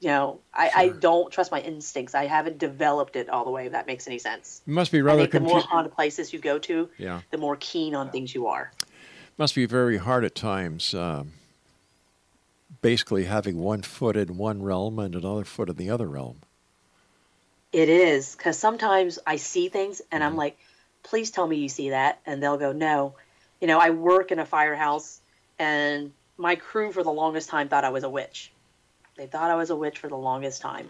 You know, I, I don't trust my instincts. I haven't developed it all the way. If that makes any sense. It must be I rather think the more confu- haunted places you go to, Yeah. the more keen on things you are. Must be very hard at times. Um, basically, having one foot in one realm and another foot in the other realm. It is because sometimes I see things and I'm like, please tell me you see that. And they'll go, no. You know, I work in a firehouse and my crew for the longest time thought I was a witch. They thought I was a witch for the longest time.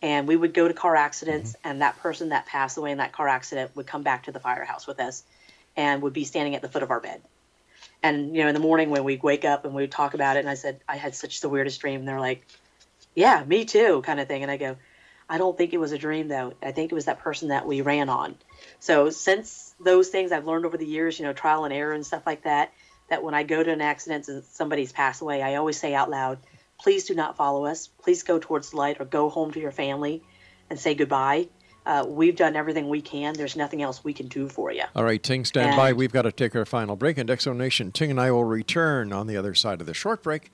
And we would go to car accidents mm-hmm. and that person that passed away in that car accident would come back to the firehouse with us and would be standing at the foot of our bed. And, you know, in the morning when we'd wake up and we'd talk about it and I said, I had such the weirdest dream. And they're like, yeah, me too, kind of thing. And I go, I don't think it was a dream though. I think it was that person that we ran on. So since those things I've learned over the years, you know, trial and error and stuff like that, that when I go to an accident and somebody's passed away, I always say out loud, please do not follow us. Please go towards the light or go home to your family and say goodbye. Uh, we've done everything we can. There's nothing else we can do for you. All right, Ting, stand by. We've got to take our final break. And X Zone Nation, Ting and I will return on the other side of the short break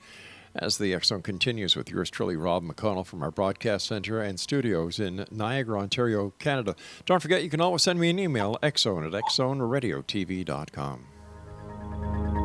as the X Zone continues with yours truly, Rob McConnell, from our broadcast center and studios in Niagara, Ontario, Canada. Don't forget, you can always send me an email, xzone at xzoneradiotv.com.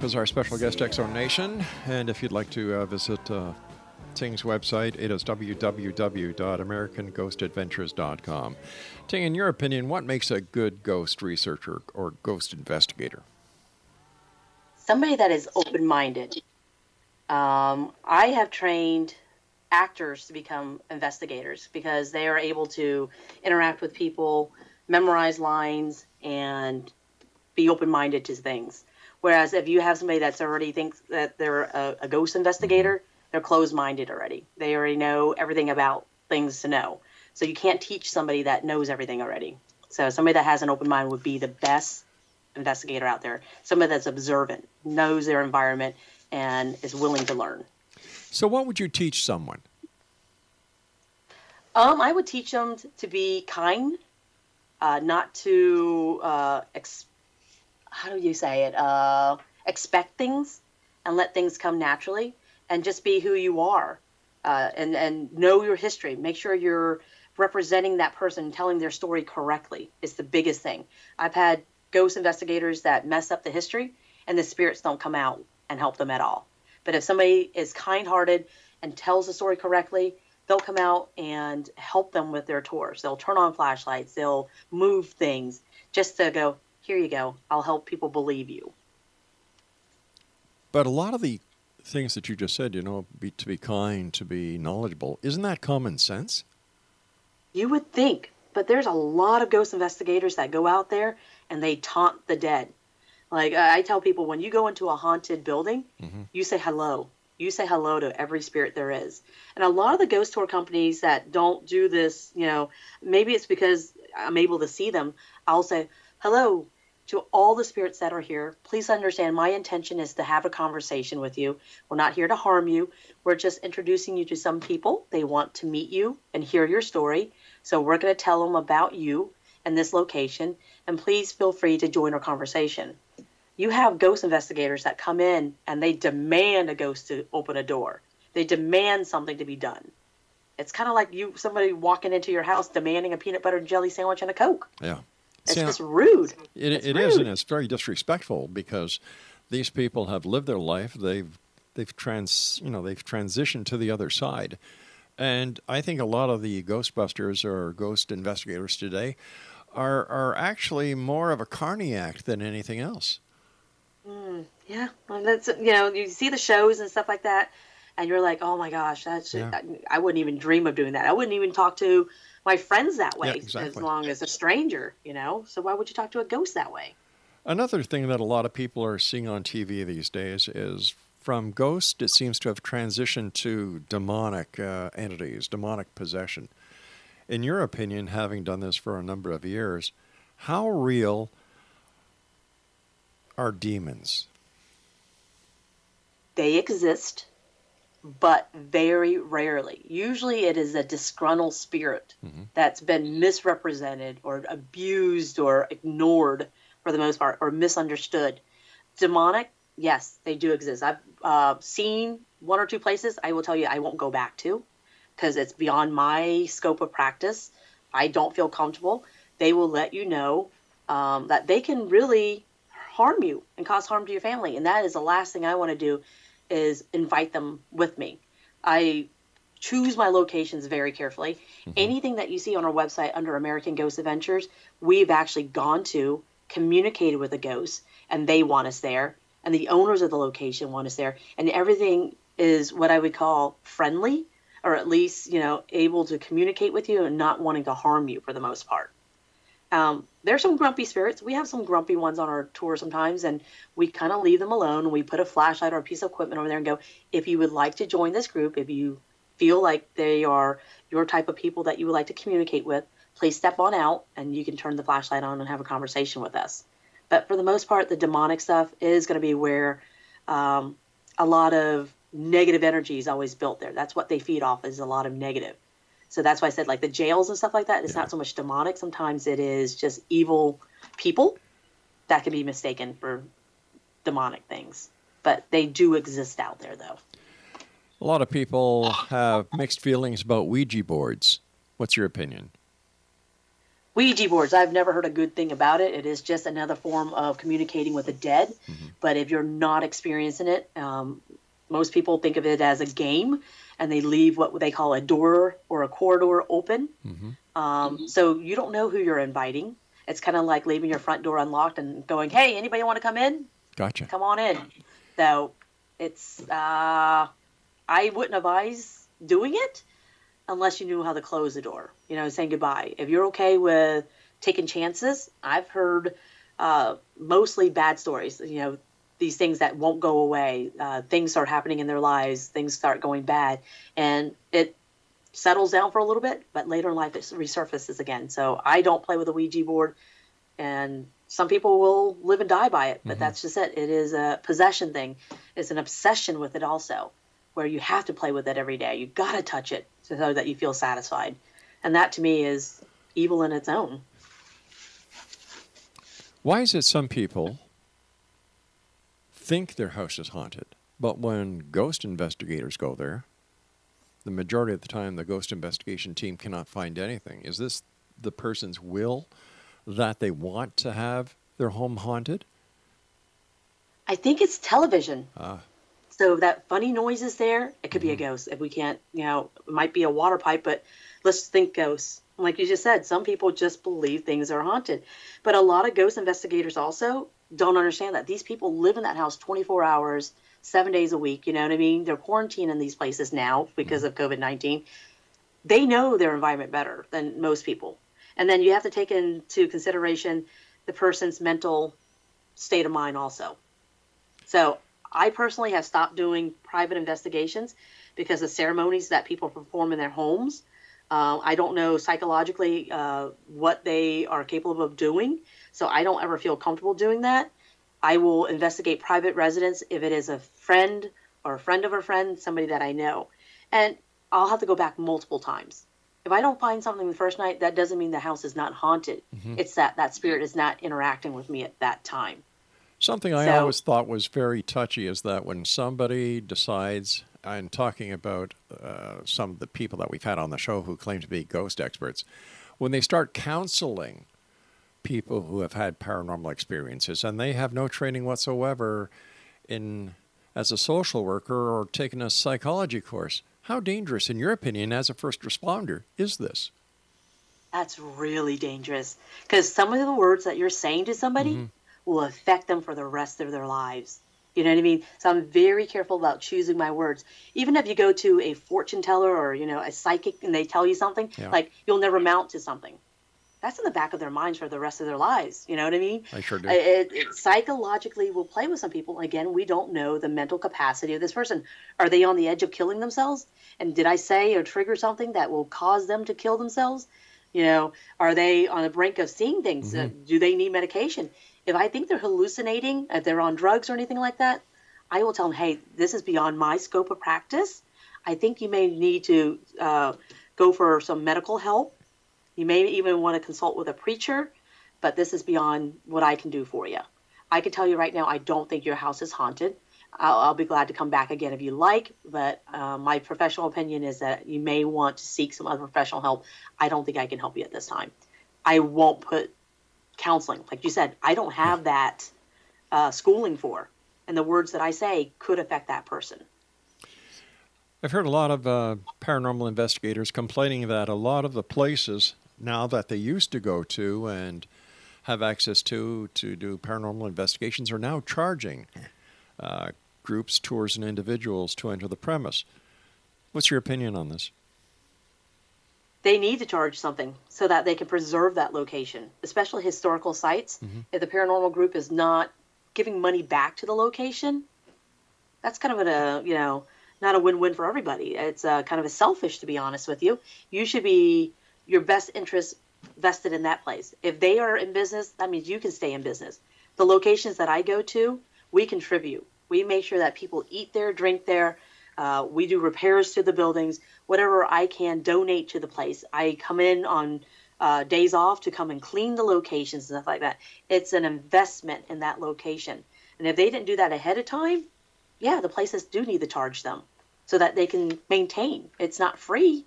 Is our special guest, X Zone Nation. And if you'd like to uh, visit uh, Ting's website, it is www.americanghostadventures.com. Ting, in your opinion, what makes a good ghost researcher or ghost investigator? somebody that is open minded. Um, I have trained actors to become investigators because they are able to interact with people, memorize lines, and be open minded to things. Whereas if you have somebody that's already thinks that they're a, a ghost investigator, they're closed minded already. They already know everything about things to know. So you can't teach somebody that knows everything already. So somebody that has an open mind would be the best investigator out there. Somebody that's observant, knows their environment, and is willing to learn. So, what would you teach someone? Um, I would teach them to be kind, uh, not to uh, ex- how do you say it? Uh, expect things and let things come naturally, and just be who you are, uh, and and know your history. Make sure you're representing that person, telling their story correctly. Is the biggest thing. I've had ghost investigators that mess up the history, and the spirits don't come out and help them at all. But if somebody is kind-hearted and tells the story correctly, they'll come out and help them with their tours. They'll turn on flashlights, they'll move things just to go, here you go, I'll help people believe you. But a lot of the things that you just said, you know, be, to be kind, to be knowledgeable, isn't that common sense? You would think, but there's a lot of ghost investigators that go out there and they taunt the dead. Like I I tell people, when you go into a haunted building, mm-hmm. you say hello. You say hello to every spirit there is. And a lot of the ghost tour companies that don't do this, you know, maybe it's because I'm able to see them. I'll say hello to all the spirits that are here. Please understand my intention is to have a conversation with you. We're not here to harm you. We're just introducing you to some people. They want to meet you and hear your story. So we're going to tell them about you and this location. And please feel free to join our conversation you have ghost investigators that come in and they demand a ghost to open a door. They demand something to be done. It's kind of like you somebody walking into your house demanding a peanut butter and jelly sandwich and a coke. Yeah. It's See, just rude. It, It's it is, and it's very disrespectful because these people have lived their life. They've they've trans you know they've transitioned to the other side, and I think a lot of the Ghostbusters or ghost investigators today are are actually more of a carny act than anything else. Mm, yeah, well, that's you know you see the shows and stuff like that, and you're like, oh my gosh, that's Yeah. I, I wouldn't even dream of doing that. I wouldn't even talk to my friends that way Yeah, as long as a stranger, you know. So why would you talk to a ghost that way? Another thing that a lot of people are seeing on TV these days is from ghost, it seems to have transitioned to demonic uh, entities, demonic possession. In your opinion, having done this for a number of years, how real are demons? They exist, but very rarely. Usually it is a disgruntled spirit that's been misrepresented or abused or ignored for the most part or misunderstood. Demonic, yes, they do exist. I've uh, seen one or two places I will tell you I won't go back to because it's beyond my scope of practice. I don't feel comfortable. They will let you know um, that they can really harm you and cause harm to your family. And that is the last thing I want to do is invite them with me. I choose my locations very carefully. Mm-hmm. Anything that you see on our website under American Ghost Adventures, we've actually gone to, communicated with the ghosts, and they want us there. And the owners of the location want us there. And everything is what I would call friendly, or at least, you know, able to communicate with you and not wanting to harm you for the most part. Um, there's some grumpy spirits. We have some grumpy ones on our tour sometimes, and we kind of leave them alone. We put a flashlight or a piece of equipment over there and go, if you would like to join this group, if you feel like they are your type of people that you would like to communicate with, please step on out and you can turn the flashlight on and have a conversation with us. But for the most part, the demonic stuff is going to be where um, a lot of negative energy is always built there. That's what they feed off is a lot of negative. So that's why I said like the jails and stuff like that. It's not so much demonic. Sometimes it is just evil people that can be mistaken for demonic things. But they do exist out there though. A lot of people have mixed feelings about Ouija boards. What's your opinion? Ouija boards, I've never heard a good thing about it. It is just another form of communicating with the dead. But if you're not experiencing it, um, most people think of it as a game and they leave what they call a door or a corridor open. Um, So you don't know who you're inviting. It's kind of like leaving your front door unlocked and going, hey, anybody want to come in? Gotcha. Come on in. So it's, uh, I wouldn't advise doing it unless you knew how to close the door, you know, saying goodbye. If you're okay with taking chances, I've heard uh, mostly bad stories, you know, these things that won't go away. Uh, things start happening in their lives, things start going bad, and it settles down for a little bit, but later in life it resurfaces again. So I don't play with a Ouija board, and some people will live and die by it, but that's just it. It is a possession thing. It's an obsession with it also, where you have to play with it every day. You got to touch it so that you feel satisfied. and that to me is evil in its own. Why is it some people think their house is haunted, but when ghost investigators go there, the majority of the time the ghost investigation team cannot find anything? Is this the person's will that they want to have their home haunted? I think it's television. Ah, So that funny noise is there. It could be a ghost. If we can't, you know, it might be a water pipe, but let's think ghosts. Like you just said, some people just believe things are haunted. But a lot of ghost investigators also don't understand that these people live in that house 24 hours, seven days a week. You know what I mean? They're quarantined in these places now because of COVID 19. They know their environment better than most people. And then you have to take into consideration the person's mental state of mind also. So I personally have stopped doing private investigations because the ceremonies that people perform in their homes, uh, I don't know psychologically uh, what they are capable of doing. So I don't ever feel comfortable doing that. I will investigate private residence if it is a friend or a friend of a friend, somebody that I know. And I'll have to go back multiple times. If I don't find something the first night, that doesn't mean the house is not haunted. Mhm. It's that that spirit is not interacting with me at that time. Something I So- always thought was very touchy is that when somebody decides, I'm talking about uh, some of the people that we've had on the show who claim to be ghost experts, when they start counseling people who have had paranormal experiences and they have no training whatsoever in as a social worker or taken a psychology course, how dangerous, in your opinion, as a first responder, is this? That's really dangerous because some of the words that you're saying to somebody Mhm. will affect them for the rest of their lives. You know what I mean? So I'm very careful about choosing my words. Even if you go to a fortune teller or, you know, a psychic and they tell you something, Yeah. like you'll never mount to something. That's in the back of their minds for the rest of their lives. You know what I mean? I sure do. It, it psychologically will play with some people. Again, we don't know the mental capacity of this person. Are they on the edge of killing themselves? And did I say or trigger something that will cause them to kill themselves? You know, are they on the brink of seeing things? Uh, do they need medication? If I think they're hallucinating, if they're on drugs or anything like that, I will tell them, hey, this is beyond my scope of practice. I think you may need to uh, go for some medical help. You may even want to consult with a preacher, but this is beyond what I can do for you. I can tell you right now, I don't think your house is haunted. I'll, I'll be glad to come back again if you like, but uh, my professional opinion is that you may want to seek some other professional help. I don't think I can help you at this time. I won't put counseling, like you said, I don't have that uh, schooling for, and the words that I say could affect that person. I've heard a lot of uh, paranormal investigators complaining that a lot of the places now that they used to go to and have access to to do paranormal investigations are now charging uh, groups, tours, and individuals to enter the premise. What's your opinion on this? they need to charge something so that they can preserve that location, especially historical sites. If the paranormal group is not giving money back to the location, that's kind of a you know not a win-win for everybody. It's uh, kind of a selfish, to be honest with you. You should be your best interest vested in that place. If they are in business, that means you can stay in business. The locations that I go to, we contribute. We make sure that people eat there, drink there. Uh, we do repairs to the buildings. Whatever I can donate to the place. I come in on uh, days off to come and clean the locations and stuff like that. It's an investment in that location. And if they didn't do that ahead of time, yeah, the places do need to charge them so that they can maintain. It's not free.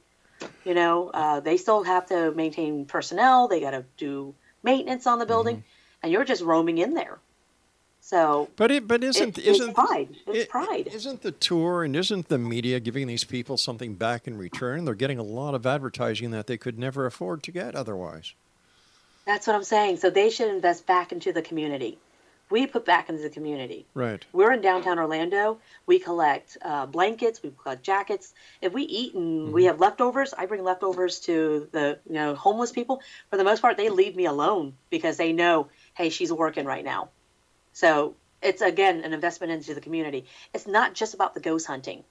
You know, uh, they still have to maintain personnel. They got to do maintenance on the building, and you're just roaming in there. So, But it, but isn't it's isn't pride? It's it- pride. Isn't the tour and isn't the media giving these people something back in return? They're getting a lot of advertising that they could never afford to get otherwise. That's what I'm saying. So they should invest back into the community. We put back into the community. Right. We're in downtown Orlando. We collect uh, blankets. We collect jackets. If we eat and we have leftovers, I bring leftovers to the you know homeless people. For the most part, they leave me alone because they know, hey, she's working right now. So it's again an investment into the community. It's not just about the ghost hunting.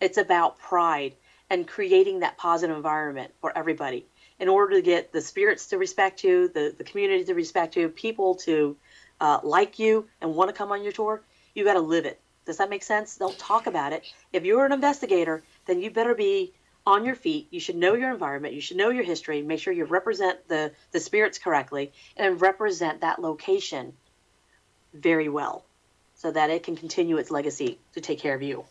It's about pride and creating that positive environment for everybody. In order to get the spirits to respect you, the, the community to respect you, people to uh, like you and want to come on your tour, you got to live it. Does that make sense? Don't talk about it. If you're an investigator, then you better be on your feet. You should know your environment. You should know your history. Make sure you represent the, the spirits correctly and represent that location very well so that it can continue its legacy to take care of you.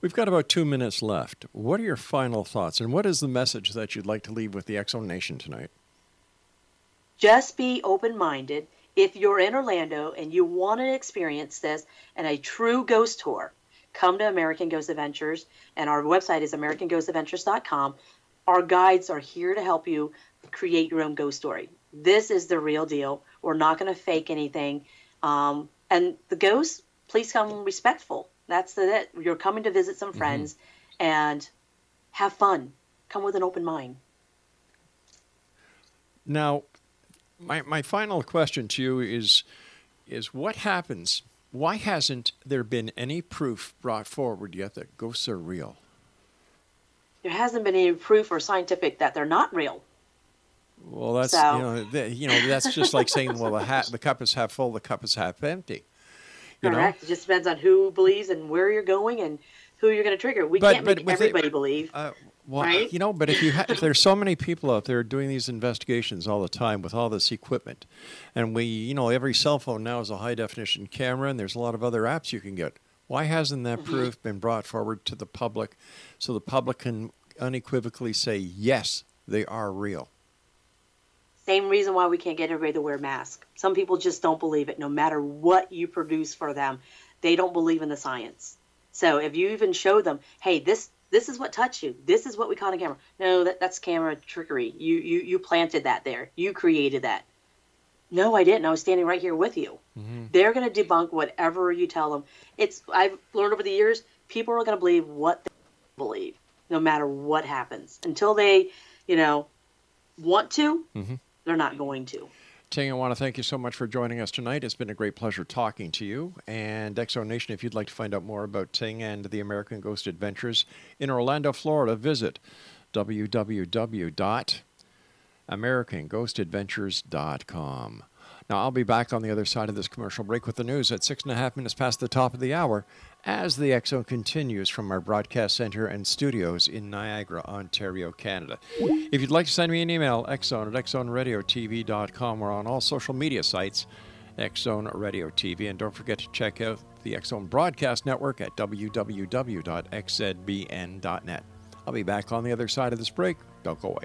We've got about two minutes left. What are your final thoughts, and what is the message that you'd like to leave with the X Zone Nation tonight? Just be open minded. If you're in Orlando and you want to experience this and a true ghost tour, come to American Ghost Adventures, and our website is AmericanGhostAdventures.com. Our guides are here to help you create your own ghost story. This is the real deal. We're not going to fake anything. Um, and the ghosts, please come respectful. That's the it. You're coming to visit some friends mm-hmm. and have fun. Come with an open mind. Now, my, my final question to you is is what happens why hasn't there been any proof brought forward yet that ghosts are real? There hasn't been any proof or scientific that they're not real. Well, that's so. you know, the, you know that's just like saying, well, the, hat, the cup is half full, the cup is half empty. You Correct. Know? It just depends on who believes and where you're going and who you're going to trigger. We but, can't make everybody believe. Uh, well, right? you know, but if you ha- if [laughs] there's so many people out there doing these investigations all the time with all this equipment, and we, you know, every cell phone now is a high definition camera, and there's a lot of other apps you can get. Why hasn't that mm-hmm. proof been brought forward to the public, so the public can unequivocally say yes, they are real? Same reason why we can't get everybody to wear masks. Some people just don't believe it, no matter what you produce for them. They don't believe in the science. So if you even show them, hey, this this is what touched you. This is what we caught on camera. No, that, that's camera trickery. You, you you planted that there. You created that. No, I didn't. I was standing right here with you. Mm-hmm. They're going to debunk whatever you tell them. It's I've learned over the years, people are going to believe what they believe, no matter what happens. Until they, you know, want to, mm-hmm. they're not going to. Ting, I want to thank you so much for joining us tonight. It's been a great pleasure talking to you. And X Zone Nation, if you'd like to find out more about Ting and the American Ghost Adventures in Orlando, Florida, visit www.americanghostadventures.com. Now, I'll be back on the other side of this commercial break with the news at six and a half minutes past the top of the hour as the X Zone continues from our broadcast center and studios in Niagara, Ontario, Canada. If you'd like to send me an email, xzone at xzoneradiotv.com. We're on all social media sites, X Zone Radio TV. And don't forget to check out the X Zone Broadcast Network at www.xzbn.net. I'll be back on the other side of this break. Don't go away.